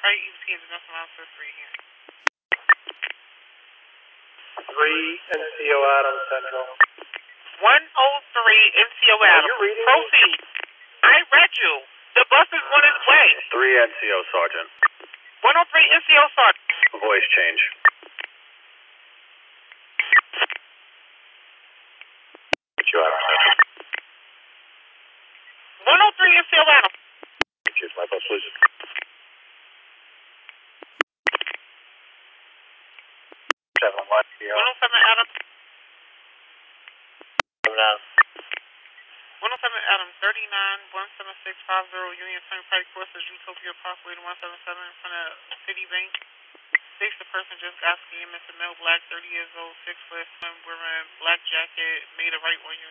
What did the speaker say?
Right, EBT is nothing else for three here. Three NCO Adams Central. 103 NCO Adams. you reading? Proceed. I read you. The bus is on its way. 3 NCO Sergeant. 103 NCO Sergeant. Voice change. NCO Adams Central. 103 NCO Adams. Choose my bus, please. Seven one CO. 107 Adams. Seven Adams. 107 Adams. 39 17650 Union Turnpike Courses Utopia Parkway to 177 in front of Citibank. Six, the person just got skiing, Mr. Mel Black, 30 years old, six foot, wearing black jacket, made a right on you.